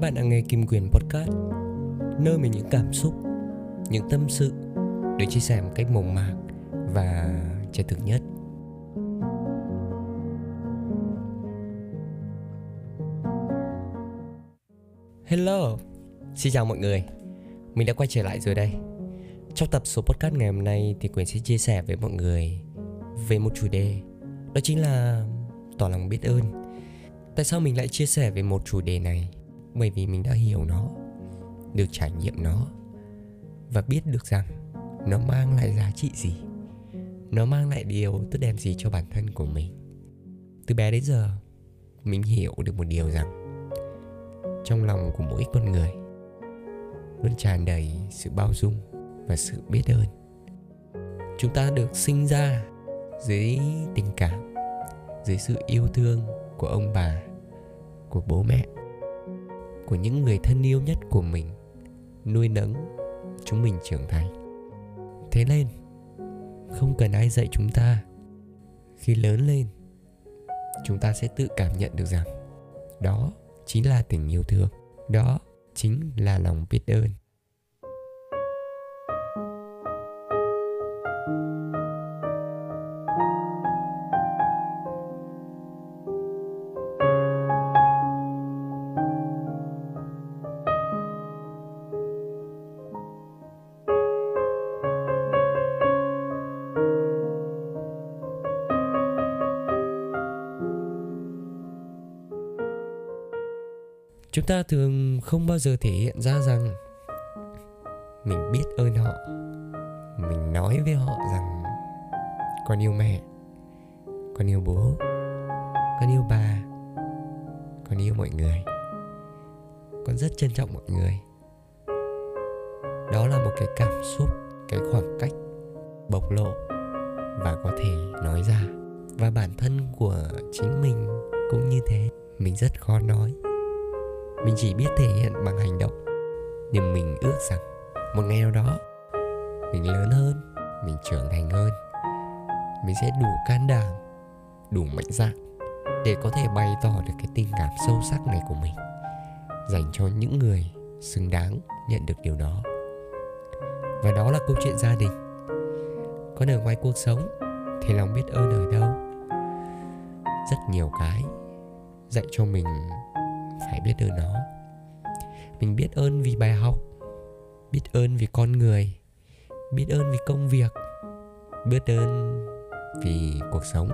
Các bạn đang nghe Kim Quyền Podcast Nơi mà những cảm xúc, những tâm sự Được chia sẻ một cách mộc mạc và chân thực nhất. Hello, xin chào mọi người. Mình đã quay trở lại rồi đây. Trong tập số podcast ngày hôm nay thì Quyền sẽ chia sẻ với mọi người về một chủ đề Đó chính là tỏ lòng biết ơn. Tại sao mình lại chia sẻ về một chủ đề này? Bởi vì mình đã hiểu nó, Được trải nghiệm nó Và biết được rằng Nó mang lại giá trị gì. Nó mang lại điều tốt đẹp gì cho bản thân của mình. Từ bé đến giờ, Mình hiểu được một điều rằng Trong lòng của mỗi con người Luôn tràn đầy sự bao dung Và sự biết ơn. Chúng ta được sinh ra Dưới tình cảm, Dưới sự yêu thương của ông bà, của bố mẹ của những người thân yêu nhất của mình, nuôi nấng chúng mình trưởng thành. Thế nên, không cần ai dạy chúng ta. Khi lớn lên, chúng ta sẽ tự cảm nhận được rằng đó chính là tình yêu thương. Đó chính là lòng biết ơn. Chúng ta thường không bao giờ thể hiện ra rằng mình biết ơn họ, mình nói với họ rằng con yêu mẹ, con yêu bố, con yêu bà, con yêu mọi người, con rất trân trọng mọi người. Đó là một cái cảm xúc, cái khoảng cách bộc lộ và có thể nói ra. Và bản thân của chính mình cũng như thế. Mình rất khó nói mình chỉ biết thể hiện bằng hành động. Nhưng mình ước rằng một ngày nào đó, mình lớn hơn, mình trưởng thành hơn. Mình sẽ đủ can đảm, đủ mạnh dạn để có thể bày tỏ được cái tình cảm sâu sắc này của mình, dành cho những người xứng đáng nhận được điều đó. Và đó là câu chuyện gia đình. Còn ở ngoài cuộc sống thì lòng biết ơn ở đâu? Rất nhiều cái dạy cho mình phải biết ơn nó. Mình biết ơn vì bài học, biết ơn vì con người, biết ơn vì công việc, biết ơn vì cuộc sống.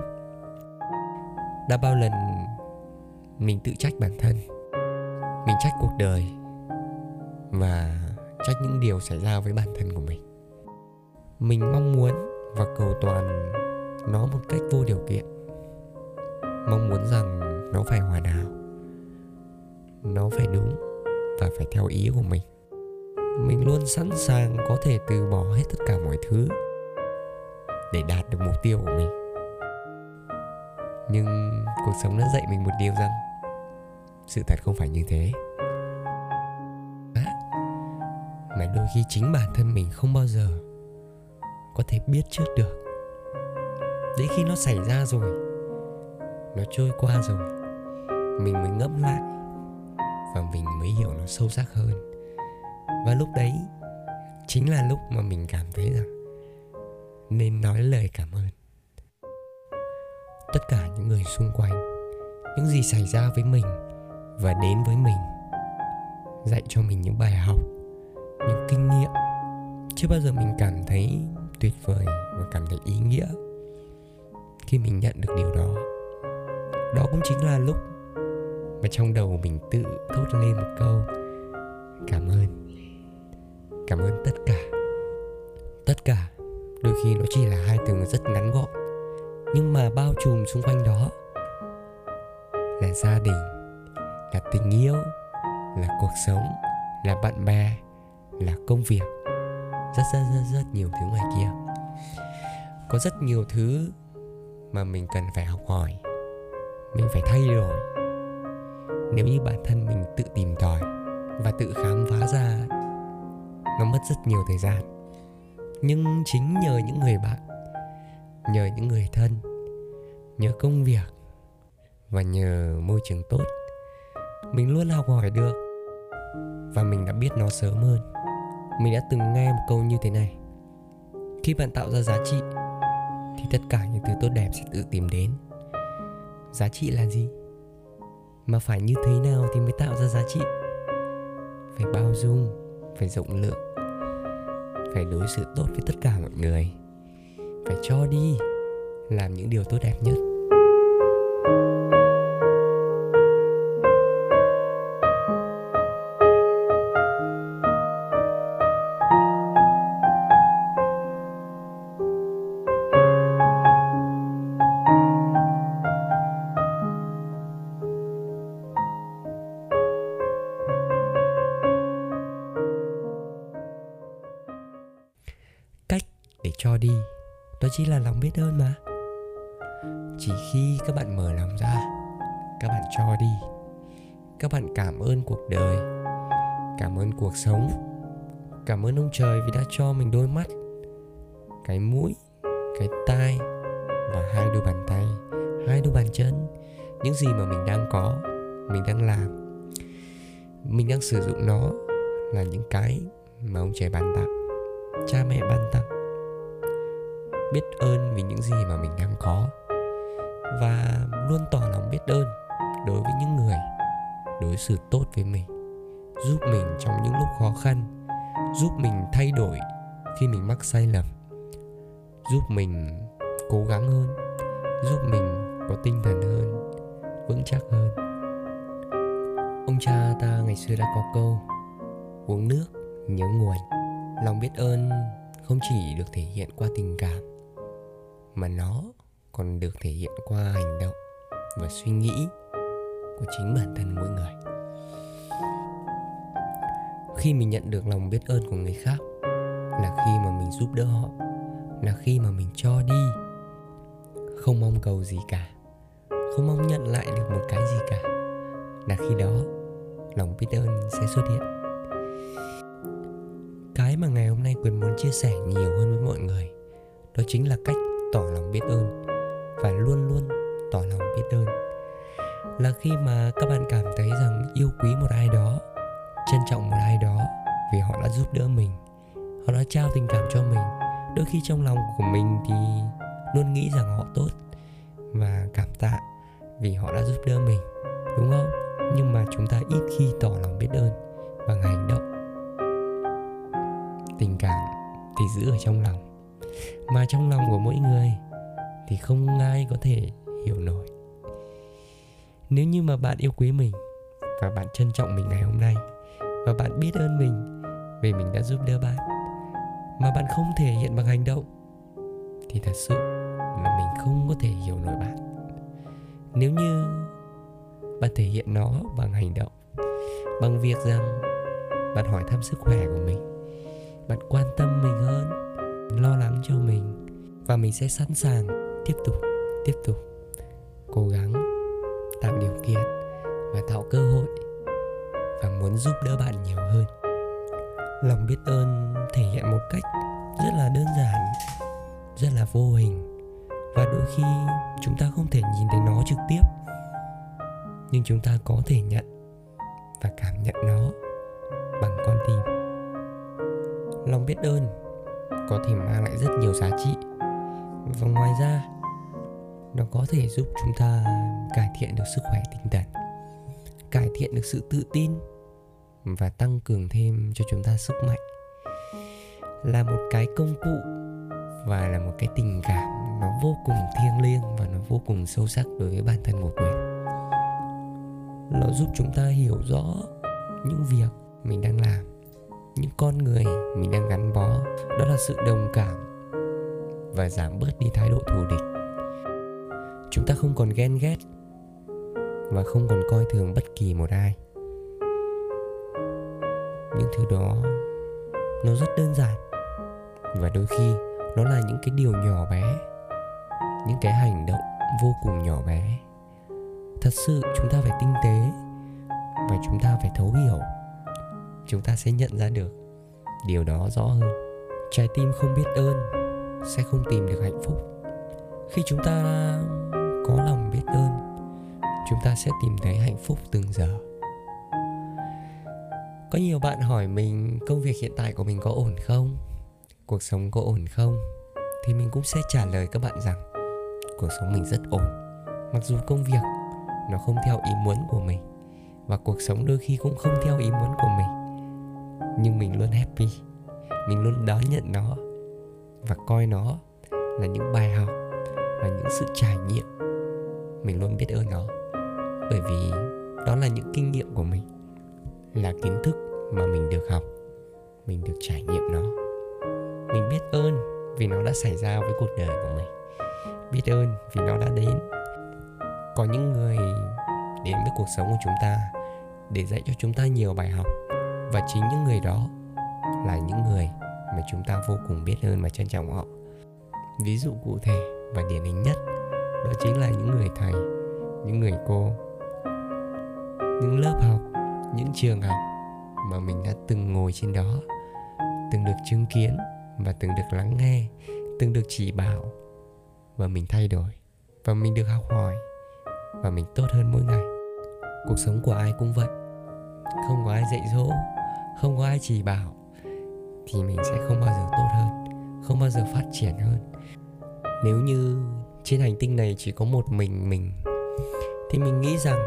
Đã bao lần mình tự trách bản thân, mình trách cuộc đời và trách những điều xảy ra với bản thân của mình. Mình mong muốn và cầu toàn nó một cách vô điều kiện. Mong muốn rằng nó phải hoàn hảo nó phải đúng và phải theo ý của mình. Mình luôn sẵn sàng có thể từ bỏ hết tất cả mọi thứ để đạt được mục tiêu của mình. Nhưng cuộc sống đã dạy mình một điều rằng sự thật không phải như thế. Mà đôi khi chính bản thân mình không bao giờ có thể biết trước được. Đến khi nó xảy ra rồi, nó trôi qua rồi, mình mới ngẫm lại và mình mới hiểu nó sâu sắc hơn. Và lúc đấy, chính là lúc mà mình cảm thấy rằng nên nói lời cảm ơn. Tất cả những người xung quanh, những gì xảy ra với mình và đến với mình, dạy cho mình những bài học, những kinh nghiệm, chưa bao giờ mình cảm thấy tuyệt vời và cảm thấy ý nghĩa khi mình nhận được điều đó. Đó cũng chính là lúc mà trong đầu mình tự thốt lên một câu, cảm ơn. Cảm ơn tất cả. Tất cả, đôi khi nó chỉ là hai từ rất ngắn gọn, nhưng mà bao trùm xung quanh đó là gia đình, là tình yêu, là cuộc sống, là bạn bè, là công việc. Rất rất rất rất nhiều thứ ngoài kia. Có rất nhiều thứ mà mình cần phải học hỏi, mình phải thay đổi nếu như bản thân mình tự tìm tòi và tự khám phá ra, nó mất rất nhiều thời gian. Nhưng chính nhờ những người bạn, nhờ những người thân, nhờ công việc và nhờ môi trường tốt, mình luôn học hỏi được. Và mình đã biết nó sớm hơn. Mình đã từng nghe một câu như thế này, khi bạn tạo ra giá trị, thì tất cả những thứ tốt đẹp sẽ tự tìm đến. Giá trị là gì? Mà phải như thế nào thì mới tạo ra giá trị? Phải bao dung, phải rộng lượng, phải đối xử tốt với tất cả mọi người. Phải cho đi, làm những điều tốt đẹp nhất. Cho đi. Đó chỉ là lòng biết ơn mà. Chỉ khi các bạn mở lòng ra, các bạn cho đi. Các bạn cảm ơn cuộc đời, cảm ơn cuộc sống, cảm ơn ông trời vì đã cho mình đôi mắt, cái mũi, cái tai và hai đôi bàn tay, hai đôi bàn chân. Những gì mà mình đang có, mình đang làm, mình đang sử dụng nó là những cái mà ông trời ban tặng, cha mẹ ban tặng biết ơn vì những gì mà mình đang có. Và luôn tỏ lòng biết ơn đối với những người, đối xử tốt với mình, giúp mình trong những lúc khó khăn, giúp mình thay đổi khi mình mắc sai lầm, giúp mình cố gắng hơn, giúp mình có tinh thần hơn, vững chắc hơn. Ông cha ta ngày xưa đã có câu, uống nước nhớ nguồn. Lòng biết ơn không chỉ được thể hiện qua tình cảm mà nó còn được thể hiện qua hành động và suy nghĩ của chính bản thân mỗi người. Khi mình nhận được lòng biết ơn của người khác là khi mà mình giúp đỡ họ, là khi mà mình cho đi. Không mong cầu gì cả, không mong nhận lại được một cái gì cả, là khi đó lòng biết ơn sẽ xuất hiện. Cái mà ngày hôm nay quyền muốn chia sẻ nhiều hơn với mọi người, đó chính là cách tỏ lòng biết ơn và luôn luôn tỏ lòng biết ơn. Là khi mà các bạn cảm thấy rằng yêu quý một ai đó, trân trọng một ai đó vì họ đã giúp đỡ mình, họ đã trao tình cảm cho mình, đôi khi trong lòng của mình thì luôn nghĩ rằng họ tốt và cảm tạ vì họ đã giúp đỡ mình, đúng không? Nhưng mà chúng ta ít khi tỏ lòng biết ơn bằng hành động tình cảm thì giữ ở trong lòng mà trong lòng của mỗi người thì không ai có thể hiểu nổi. Nếu như mà bạn yêu quý mình và bạn trân trọng mình ngày hôm nay và bạn biết ơn mình vì mình đã giúp đỡ bạn mà bạn không thể hiện bằng hành động, thì thật sự là mình không có thể hiểu nổi bạn. Nếu như bạn thể hiện nó bằng hành động, bằng việc rằng bạn hỏi thăm sức khỏe của mình, bạn quan tâm mình hơn lo lắng cho mình. Và mình sẽ sẵn sàng tiếp tục tiếp tục cố gắng tạo điều kiện và tạo cơ hội và muốn giúp đỡ bạn nhiều hơn. Lòng biết ơn thể hiện một cách rất là đơn giản, rất là vô hình. Và đôi khi chúng ta không thể nhìn thấy nó trực tiếp, nhưng chúng ta có thể nhận và cảm nhận nó bằng con tim. Lòng biết ơn có thể mang lại rất nhiều giá trị. Và ngoài ra, nó có thể giúp chúng ta cải thiện được sức khỏe tinh thần, cải thiện được sự tự tin và tăng cường thêm cho chúng ta sức mạnh. Là một cái công cụ và là một cái tình cảm nó vô cùng thiêng liêng và nó vô cùng sâu sắc đối với bản thân của quyền nó giúp chúng ta hiểu rõ những việc mình đang làm những con người mình đang gắn bó, đó là sự đồng cảm và giảm bớt đi thái độ thù địch. Chúng ta không còn ghen ghét và không còn coi thường bất kỳ một ai. Những thứ đó, nó rất đơn giản và đôi khi nó là những cái điều nhỏ bé, những cái hành động vô cùng nhỏ bé. Thật sự chúng ta phải tinh tế và chúng ta phải thấu hiểu chúng ta sẽ nhận ra được. Điều đó rõ hơn. Trái tim không biết ơn sẽ không tìm được hạnh phúc. Khi chúng ta có lòng biết ơn, chúng ta sẽ tìm thấy hạnh phúc từng giờ. Có nhiều bạn hỏi mình công việc hiện tại của mình có ổn không? Cuộc sống có ổn không? Thì mình cũng sẽ trả lời các bạn rằng, cuộc sống mình rất ổn, mặc dù công việc nó không theo ý muốn của mình và cuộc sống đôi khi cũng không theo ý muốn của mình nhưng mình luôn happy. Mình luôn đón nhận nó và coi nó là những bài học và những sự trải nghiệm. Mình luôn biết ơn nó. Bởi vì đó là những kinh nghiệm của mình, là kiến thức mà mình được học, mình được trải nghiệm nó. Mình biết ơn vì nó đã xảy ra với cuộc đời của mình. Biết ơn vì nó đã đến. Có những người đến với cuộc sống của chúng ta để dạy cho chúng ta nhiều bài học và chính những người đó là những người mà chúng ta vô cùng biết ơn và trân trọng họ. Ví dụ cụ thể và điển hình nhất, đó chính là những người thầy, những người cô, những lớp học, những trường học mà mình đã từng ngồi trên đó, từng được chứng kiến và từng được lắng nghe, từng được chỉ bảo và mình thay đổi và mình được học hỏi và mình tốt hơn mỗi ngày. Cuộc sống của ai cũng vậy, không có ai dạy dỗ không có ai chỉ bảo thì mình sẽ không bao giờ tốt hơn, không bao giờ phát triển hơn. Nếu như trên hành tinh này chỉ có một mình mình, thì mình nghĩ rằng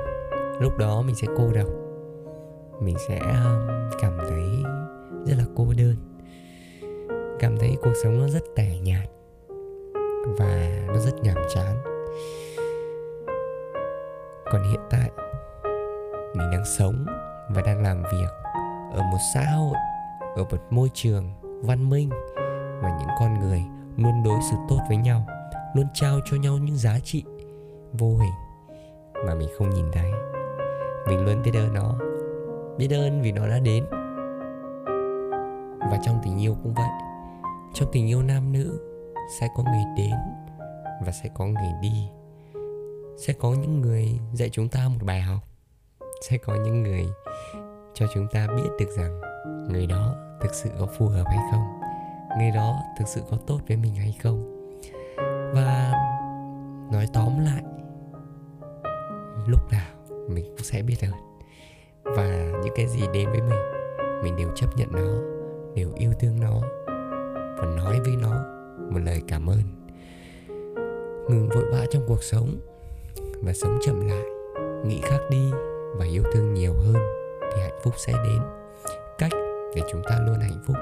lúc đó mình sẽ cô độc mình sẽ um, cảm thấy rất là cô đơn. Cảm thấy cuộc sống nó rất tẻ nhạt và nó rất nhàm chán. Còn hiện tại, mình đang sống và đang làm việc ở một xã hội, ở một môi trường văn minh và những con người luôn đối xử tốt với nhau, luôn trao cho nhau những giá trị vô hình mà mình không nhìn thấy. Mình luôn biết ơn nó, biết ơn vì nó đã đến. Và trong tình yêu cũng vậy, trong tình yêu nam nữ sẽ có người đến và sẽ có người đi. Sẽ có những người dạy chúng ta một bài học, sẽ có những người cho chúng ta biết được rằng người đó thực sự có phù hợp hay không, người đó thực sự có tốt với mình hay không. Và nói tóm lại, lúc nào mình cũng sẽ biết ơn và những cái gì đến với mình mình đều chấp nhận nó, đều yêu thương nó và nói với nó một lời cảm ơn. Ngừng vội vã trong cuộc sống và sống chậm lại, nghĩ khác đi và yêu thương nhiều hơn thì hạnh phúc sẽ đến. Cách để chúng ta luôn hạnh phúc,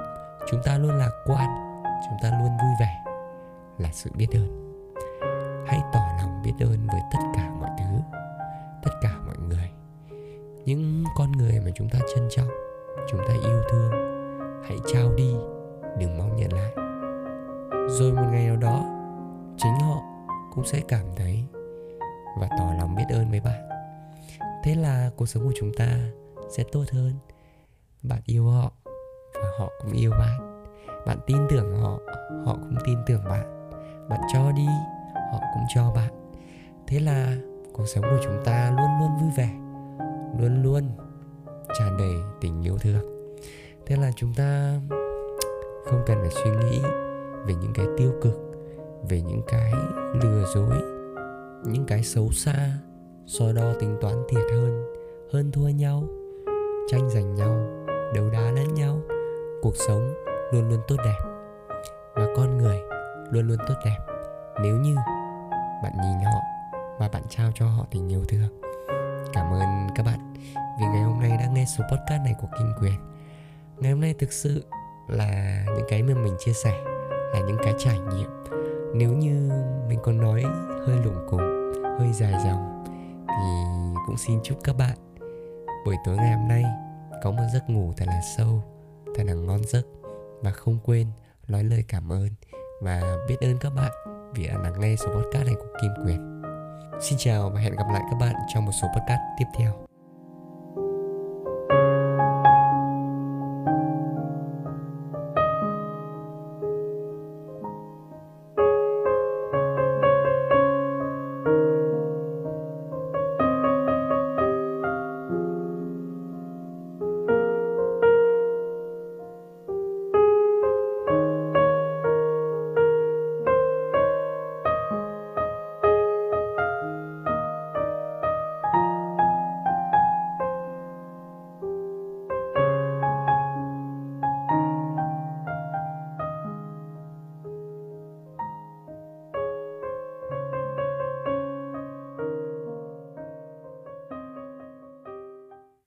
chúng ta luôn lạc quan, chúng ta luôn vui vẻ là sự biết ơn. Hãy tỏ lòng biết ơn với tất cả mọi thứ, tất cả mọi người. Những con người mà chúng ta trân trọng, chúng ta yêu thương, hãy trao đi, đừng mong nhận lại. Rồi một ngày nào đó, chính họ cũng sẽ cảm thấy và tỏ lòng biết ơn với bạn. Thế là cuộc sống của chúng ta sẽ tốt hơn. Bạn yêu họ và họ cũng yêu bạn. Bạn tin tưởng họ họ cũng tin tưởng bạn. Bạn cho đi, họ cũng cho bạn. Thế là cuộc sống của chúng ta luôn luôn vui vẻ, luôn luôn tràn đầy tình yêu thương. Thế là chúng ta không cần phải suy nghĩ về những cái tiêu cực, về những cái lừa dối, những cái xấu xa, so đo tính toán thiệt hơn hơn thua nhau tranh giành nhau, đấu đá lẫn nhau. Cuộc sống luôn luôn tốt đẹp và con người luôn luôn tốt đẹp. Nếu như bạn nhìn họ và bạn trao cho họ tình yêu thương. Cảm ơn các bạn vì ngày hôm nay đã nghe số podcast này của Kim Quyền. Ngày hôm nay thực sự là những cái mà mình chia sẻ, là những cái trải nghiệm. Nếu như mình còn nói hơi lủng củng, hơi dài dòng thì cũng xin chúc các bạn buổi tối ngày hôm nay, có một giấc ngủ thật là sâu, thật là ngon giấc và không quên nói lời cảm ơn và biết ơn các bạn vì đã lắng nghe số podcast này của Kim Quyền. Xin chào và hẹn gặp lại các bạn trong một số podcast tiếp theo.